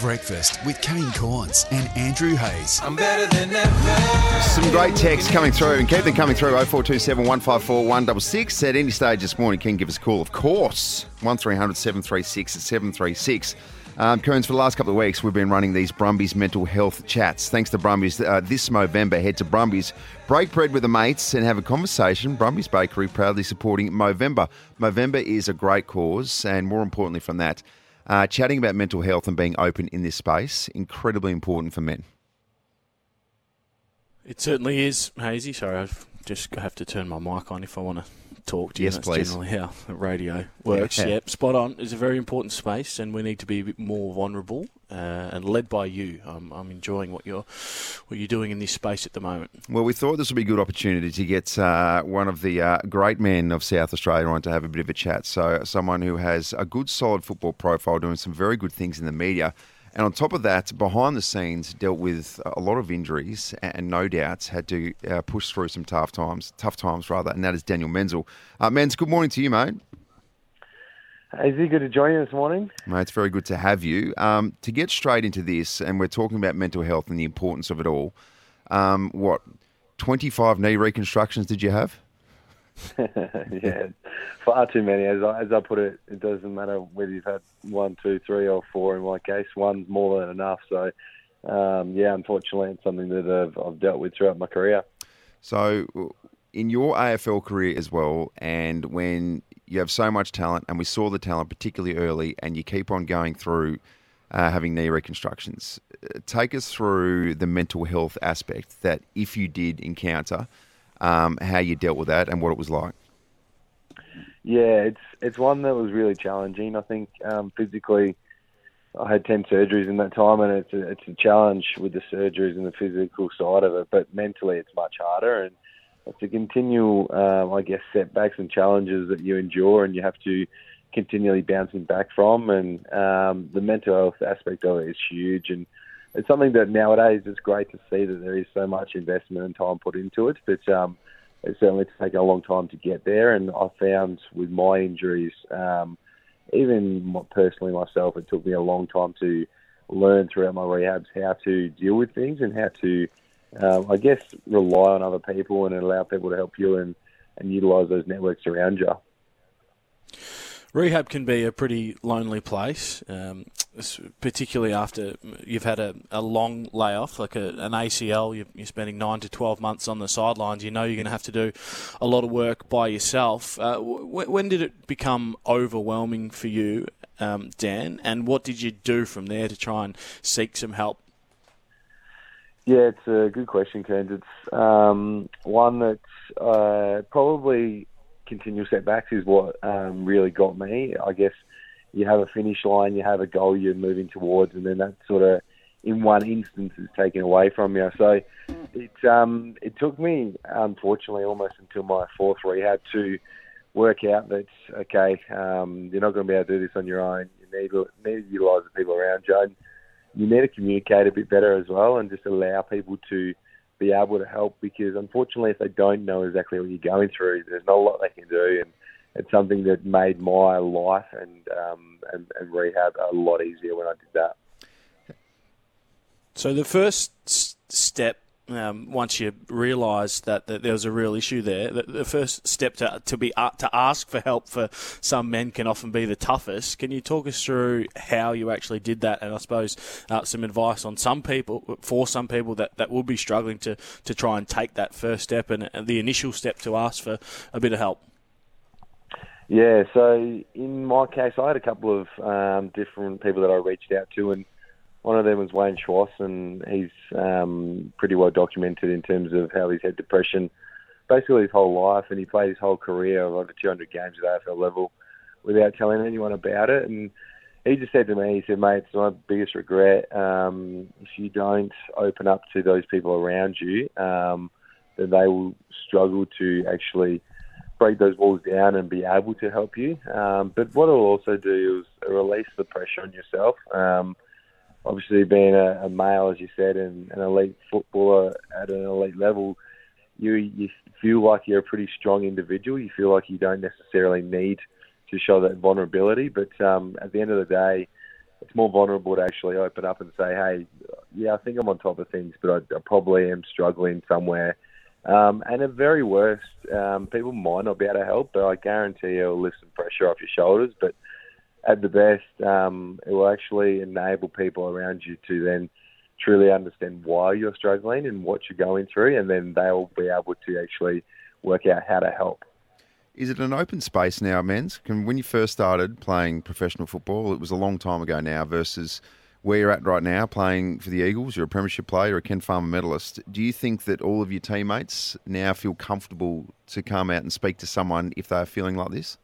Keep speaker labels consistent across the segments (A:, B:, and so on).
A: Breakfast with Kane Cornes and Andrew Hayes.
B: I'm better than ever.
C: Some great texts coming through, and keep them coming through 0427 154 166. At any stage this morning, can give us a call, of course. 1300 736 at 736. Um, Kearns, for the last couple of weeks, we've been running these Brumbies mental health chats. Thanks to Brumbies, uh, this Movember, head to Brumbies, break bread with the mates, and have a conversation. Brumbies Bakery proudly supporting Movember. Movember is a great cause, and more importantly from that, uh, chatting about mental health and being open in this space, incredibly important for men.
D: It certainly is, Hazy. Sorry, I just have to turn my mic on if I want to talk to you.
C: Yes,
D: That's
C: please.
D: generally how radio works.
C: Yeah.
D: Yep, spot on. It's a very important space, and we need to be a bit more vulnerable uh, and led by you. I'm, I'm enjoying what you're what you're doing in this space at the moment.
C: Well, we thought this would be a good opportunity to get uh, one of the uh, great men of South Australia on to have a bit of a chat. So, someone who has a good, solid football profile, doing some very good things in the media. And on top of that, behind the scenes, dealt with a lot of injuries and no doubts had to uh, push through some tough times, tough times rather. And that is Daniel Menzel. Uh, Menz, good morning to you, mate.
E: Hazy, good to join you this morning.
C: Mate, it's very good to have you. Um, to get straight into this, and we're talking about mental health and the importance of it all. Um, what, 25 knee reconstructions did you have?
E: yeah, far too many. As I, as I put it, it doesn't matter whether you've had one, two, three, or four. In my case, one's more than enough. So, um, yeah, unfortunately, it's something that I've, I've dealt with throughout my career.
C: So, in your AFL career as well, and when you have so much talent, and we saw the talent particularly early, and you keep on going through uh, having knee reconstructions, uh, take us through the mental health aspect that if you did encounter, um, how you dealt with that and what it was like.
E: Yeah, it's it's one that was really challenging. I think um, physically, I had ten surgeries in that time, and it's a, it's a challenge with the surgeries and the physical side of it. But mentally, it's much harder, and it's a continual, um, I guess, setbacks and challenges that you endure, and you have to continually bouncing back from. And um, the mental health aspect of it is huge, and it's something that nowadays it's great to see that there is so much investment and time put into it. But um, it's certainly taken a long time to get there, and I found with my injuries, um, even personally myself, it took me a long time to learn throughout my rehabs how to deal with things and how to, um, I guess, rely on other people and allow people to help you and, and utilise those networks around you.
D: Rehab can be a pretty lonely place, um, particularly after you've had a, a long layoff, like a, an ACL. You're, you're spending nine to 12 months on the sidelines. You know you're going to have to do a lot of work by yourself. Uh, w- when did it become overwhelming for you, um, Dan? And what did you do from there to try and seek some help?
E: Yeah, it's a good question, Kearns. It's um, one that uh, probably continual setbacks is what um, really got me. I guess you have a finish line, you have a goal you're moving towards, and then that sort of, in one instance, is taken away from you. So it um, it took me, unfortunately, almost until my fourth rehab to work out that okay, um, you're not going to be able to do this on your own. You need to, need to utilise the people around you. And you need to communicate a bit better as well, and just allow people to be able to help because unfortunately, if they don't know exactly what you're going through, there's not a lot they can do, and it's something that made my life and um, and, and rehab a lot easier when I did that.
D: So the first step, um, once you realise that, that there was a real issue there, the, the first step to to be uh, to ask for help for some men can often be the toughest. Can you talk us through how you actually did that, and I suppose uh, some advice on some people for some people that, that will be struggling to, to try and take that first step and, and the initial step to ask for a bit of help.
E: Yeah, so in my case, I had a couple of um, different people that I reached out to, and one of them was Wayne Schwass, and he's um, pretty well documented in terms of how he's had depression basically his whole life, and he played his whole career of over 200 games at AFL level without telling anyone about it. And he just said to me, he said, mate, it's my biggest regret. Um, if you don't open up to those people around you, um, then they will struggle to actually break those walls down and be able to help you. Um, but what it'll also do is release the pressure on yourself. Um, obviously, being a, a, male, as you said, and an elite footballer at an elite level, you you feel like you're a pretty strong individual. You feel like you don't necessarily need to show that vulnerability, but um, at the end of the day, it's more vulnerable to actually open up and say, "Hey, yeah, I think I'm on top of things, but I, I probably am struggling somewhere." Um, and at very worst, um, people might not be able to help, but I guarantee it'll lift some pressure off your shoulders. But at the best, um, it will actually enable people around you to then truly understand why you're struggling and what you're going through, and then they'll be able to actually work out how to help.
C: Is it an open space now, Menz? When you first started playing professional football, it was a long time ago now, versus where you're at right now, playing for the Eagles, you're a premiership player, you're a Ken Farmer medalist. Do you think that all of your teammates now feel comfortable to come out and speak to someone if they're feeling like this?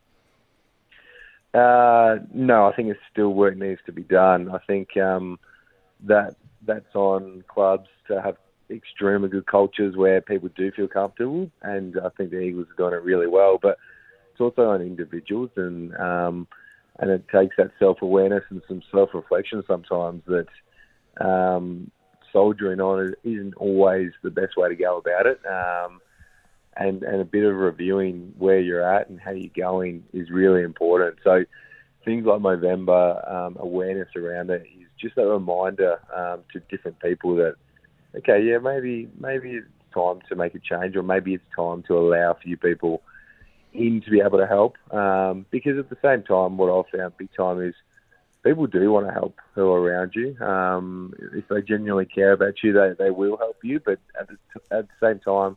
E: Uh, no, I think it's still work needs to be done. I think um, that that's on clubs to have extremely good cultures where people do feel comfortable, and I think the Eagles are doing it really well. But it's also on individuals, and um, and it takes that self awareness and some self reflection sometimes that um, soldiering on isn't always the best way to go about it. Um, and, and a bit of reviewing where you're at and how you're going is really important. So things like Movember, um, awareness around it is just a reminder um, to different people that okay, yeah, maybe maybe it's time to make a change, or maybe it's time to allow a few people in to be able to help. Um, because at the same time, what I've found big time is people do want to help who are around you. Um, if they genuinely care about you, they, they will help you. But at the, at the same time,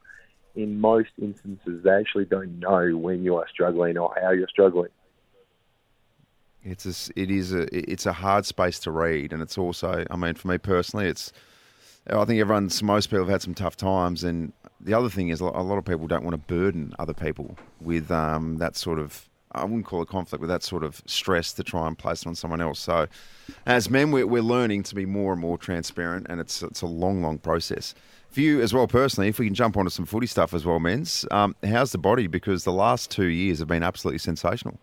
E: in most instances, they actually don't know when you are struggling or how you're struggling.
C: It's a, it is a it's a hard space to read, and it's also, I mean, for me personally, it's I think everyone's most people have had some tough times, and the other thing is a lot of people don't want to burden other people with um, that sort of I wouldn't call it conflict, but that sort of stress to try and place it on someone else. So, as men, we're, we're learning to be more and more transparent, and it's it's a long, long process. For you as well, personally, if we can jump onto some footy stuff as well, Menz, um, how's the body? Because the last two years have been absolutely sensational.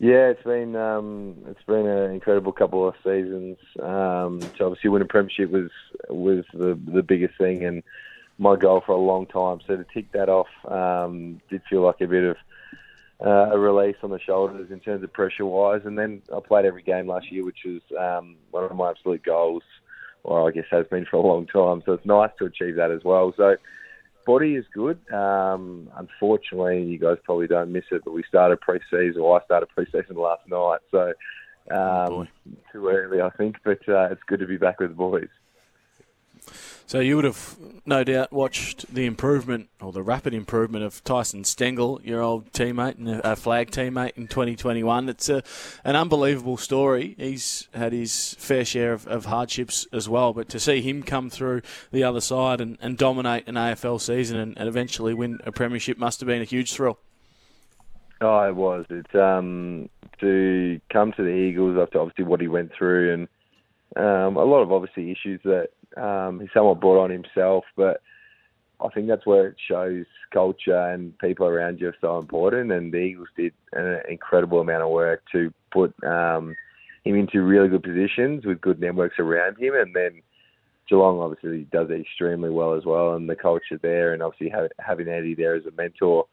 E: Yeah, it's been um, it's been an incredible couple of seasons. Um, so obviously, winning premiership was was the the biggest thing, and my goal for a long time. So to tick that off um, did feel like a bit of uh, a release on the shoulders in terms of pressure wise. And then I played every game last year, which was um, one of my absolute goals, or I guess has been for a long time. So it's nice to achieve that as well. So body is good. Um, unfortunately, you guys probably don't miss it, but we started pre-season, or I started pre-season last night, so um, too early, I think. But uh, it's good to be back with the boys.
D: So you would have no doubt watched the improvement or the rapid improvement of Tyson Stengel, your old teammate and a flag teammate in 2021. It's a, an unbelievable story. He's had his fair share of, of, hardships as well, but to see him come through the other side and, and dominate an AFL season and, and, eventually win a premiership must have been a huge thrill.
E: Oh, it was. It's um, to come to the Eagles after obviously what he went through and um, a lot of obviously issues that um, he somewhat brought on himself, but I think that's where it shows culture and people around you are so important. And the Eagles did an incredible amount of work to put um, him into really good positions with good networks around him. And then Geelong obviously does it extremely well as well, and the culture there, and obviously having Eddie there as a mentor.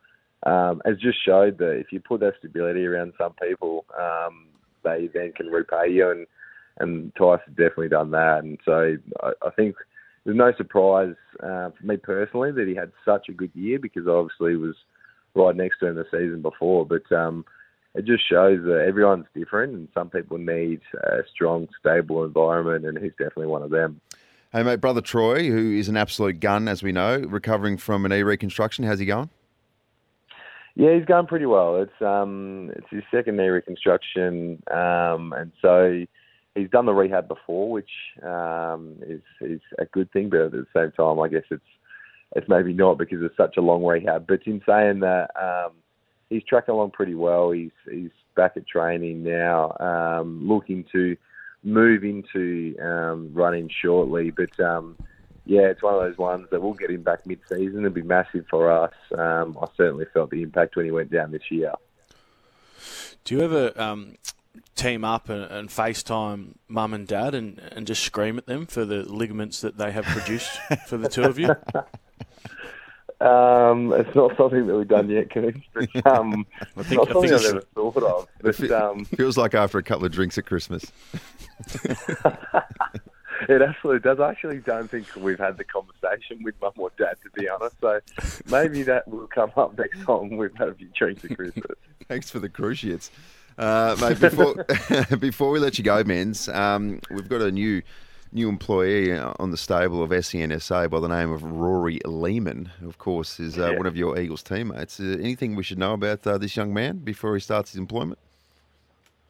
E: Um, has just showed that if you put that stability around some people, um, they then can repay you. And and Tyson definitely done that. And so I, I think there's no surprise uh, for me personally that he had such a good year because obviously he was right next to him the season before. But um, it just shows that everyone's different, and some people need a strong, stable environment, and he's definitely one of them.
C: Hey, mate, brother Troy, who is an absolute gun, as we know, recovering from an knee reconstruction. How's he going?
E: Yeah, he's going pretty well. It's um, it's his second knee reconstruction, um, and so he's done the rehab before, which um, is is a good thing. But at the same time, I guess it's it's maybe not because it's such a long rehab. But in saying that, um, he's tracking along pretty well. He's he's back at training now, um, looking to move into um, running shortly. But um, yeah, it's one of those ones that we'll get him back mid-season. It'll be massive for us. Um, I certainly felt the impact when he went down this year.
D: Do you ever um, team up and, and FaceTime mum and dad and, and just scream at them for the ligaments that they have produced for the two of you?
E: Um, it's not something that we've done yet, Coons, but um,
D: I think,
E: not
D: I
E: something
D: think
E: I've ever thought of. But um,
C: Feels like after a couple of drinks at Christmas.
E: it absolutely does. I actually don't think we've had the conversation with mum or dad, to be honest. So maybe that will come up next time we've had a few drinks at Christmas.
C: Thanks for the cruciates. Uh, mate, before, before we let you go, Menz, um, we've got a new new employee on the stable of SENSA by the name of Rory Lehman, of course, is uh,
E: Yeah.
C: one of your Eagles teammates. Uh, anything we should know about uh, this young man before he starts his employment?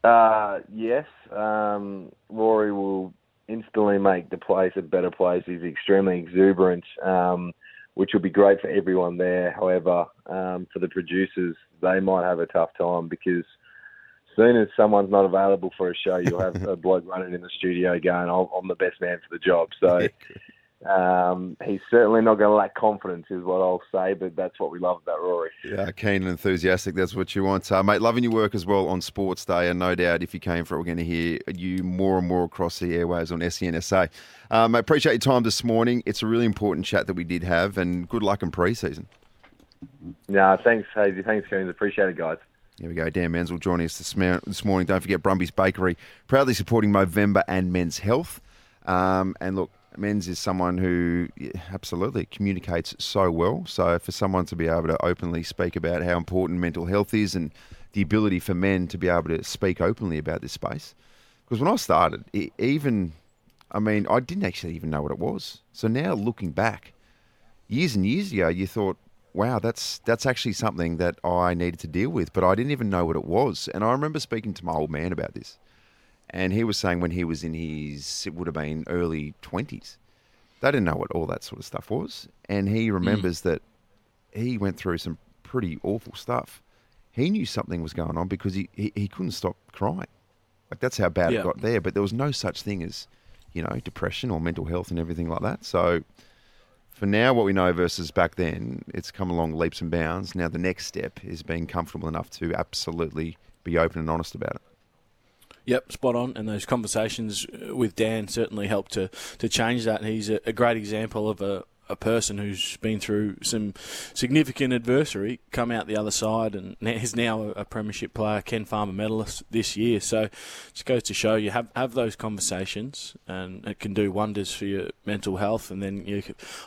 E: Uh, yes, um, Rory will instantly make the place a better place. He's extremely exuberant, um, which will be great for everyone there. However, um, for the producers, they might have a tough time because soon as someone's not available for a show, you'll have a bloke running in the studio going, "I'm I'm the best man for the job." So. Um, he's certainly not going to lack confidence, is what I'll say. But that's what we love about Rory.
C: Yeah, keen and enthusiastic. That's what you want, uh, mate. Loving your work as well on Sports Day, and no doubt if you came for it, we're going to hear you more and more across the airwaves on SENSA. Um, I appreciate your time this morning. It's a really important chat that we did have, and good luck in pre-season.
E: No, thanks, Hazy. Thanks, Coons. Appreciate it, guys.
C: Here we go. Dan Menzel joining us this, ma- this morning. Don't forget Brumby's Bakery, proudly supporting Movember and men's health. Um, and look, Menz is someone who absolutely communicates so well. So for someone to be able to openly speak about how important mental health is and the ability for men to be able to speak openly about this space. Because when I started, e even, I mean, I didn't actually even know what it was. So now looking back, years and years ago, you thought, wow, that's that's actually something that I needed to deal with, but I didn't even know what it was. And I remember speaking to my old man about this, and he was saying when he was in his, it would have been early twenties, they didn't know what all that sort of stuff was, and he hmm. remembers that he went through some pretty awful stuff. He knew something was going on because he, he, he couldn't stop crying. Like that's how bad
D: Yeah.
C: it got there. But there was no such thing as, you know, depression or mental health and everything like that. So for now, what we know versus back then, it's come along leaps and bounds. Now the next step is being comfortable enough to absolutely be open and honest about it.
D: Yep, spot on. And those conversations with Dan certainly helped to, to change that. And he's a, a great example of a, a person who's been through some significant adversity, come out the other side, and is now a, premiership player, Ken Farmer medalist this year. So it just goes to show you have have those conversations, and it can do wonders for your mental health. And then you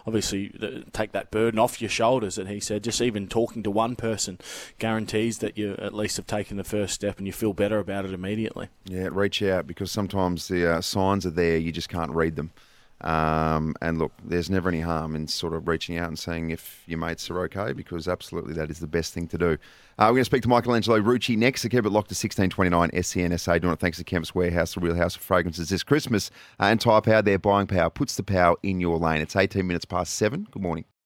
D: obviously take that burden off your shoulders. And he said, just even talking to one person guarantees that you at least have taken the first step, and you feel better about it immediately.
C: Yeah, reach out because sometimes the uh, signs are there, you just can't read them. Um, and look, there's never any harm in sort of reaching out and saying if your mates are okay, because absolutely that is the best thing to do. Uh, we're going to speak to Michelangelo Rucci next. To keep it locked to 1629 SENSA, doing it thanks to Chemist Warehouse, the real house of fragrances this Christmas. Uh, and Tyre Power, their buying power puts the power in your lane. It's 18 minutes past seven. Good morning.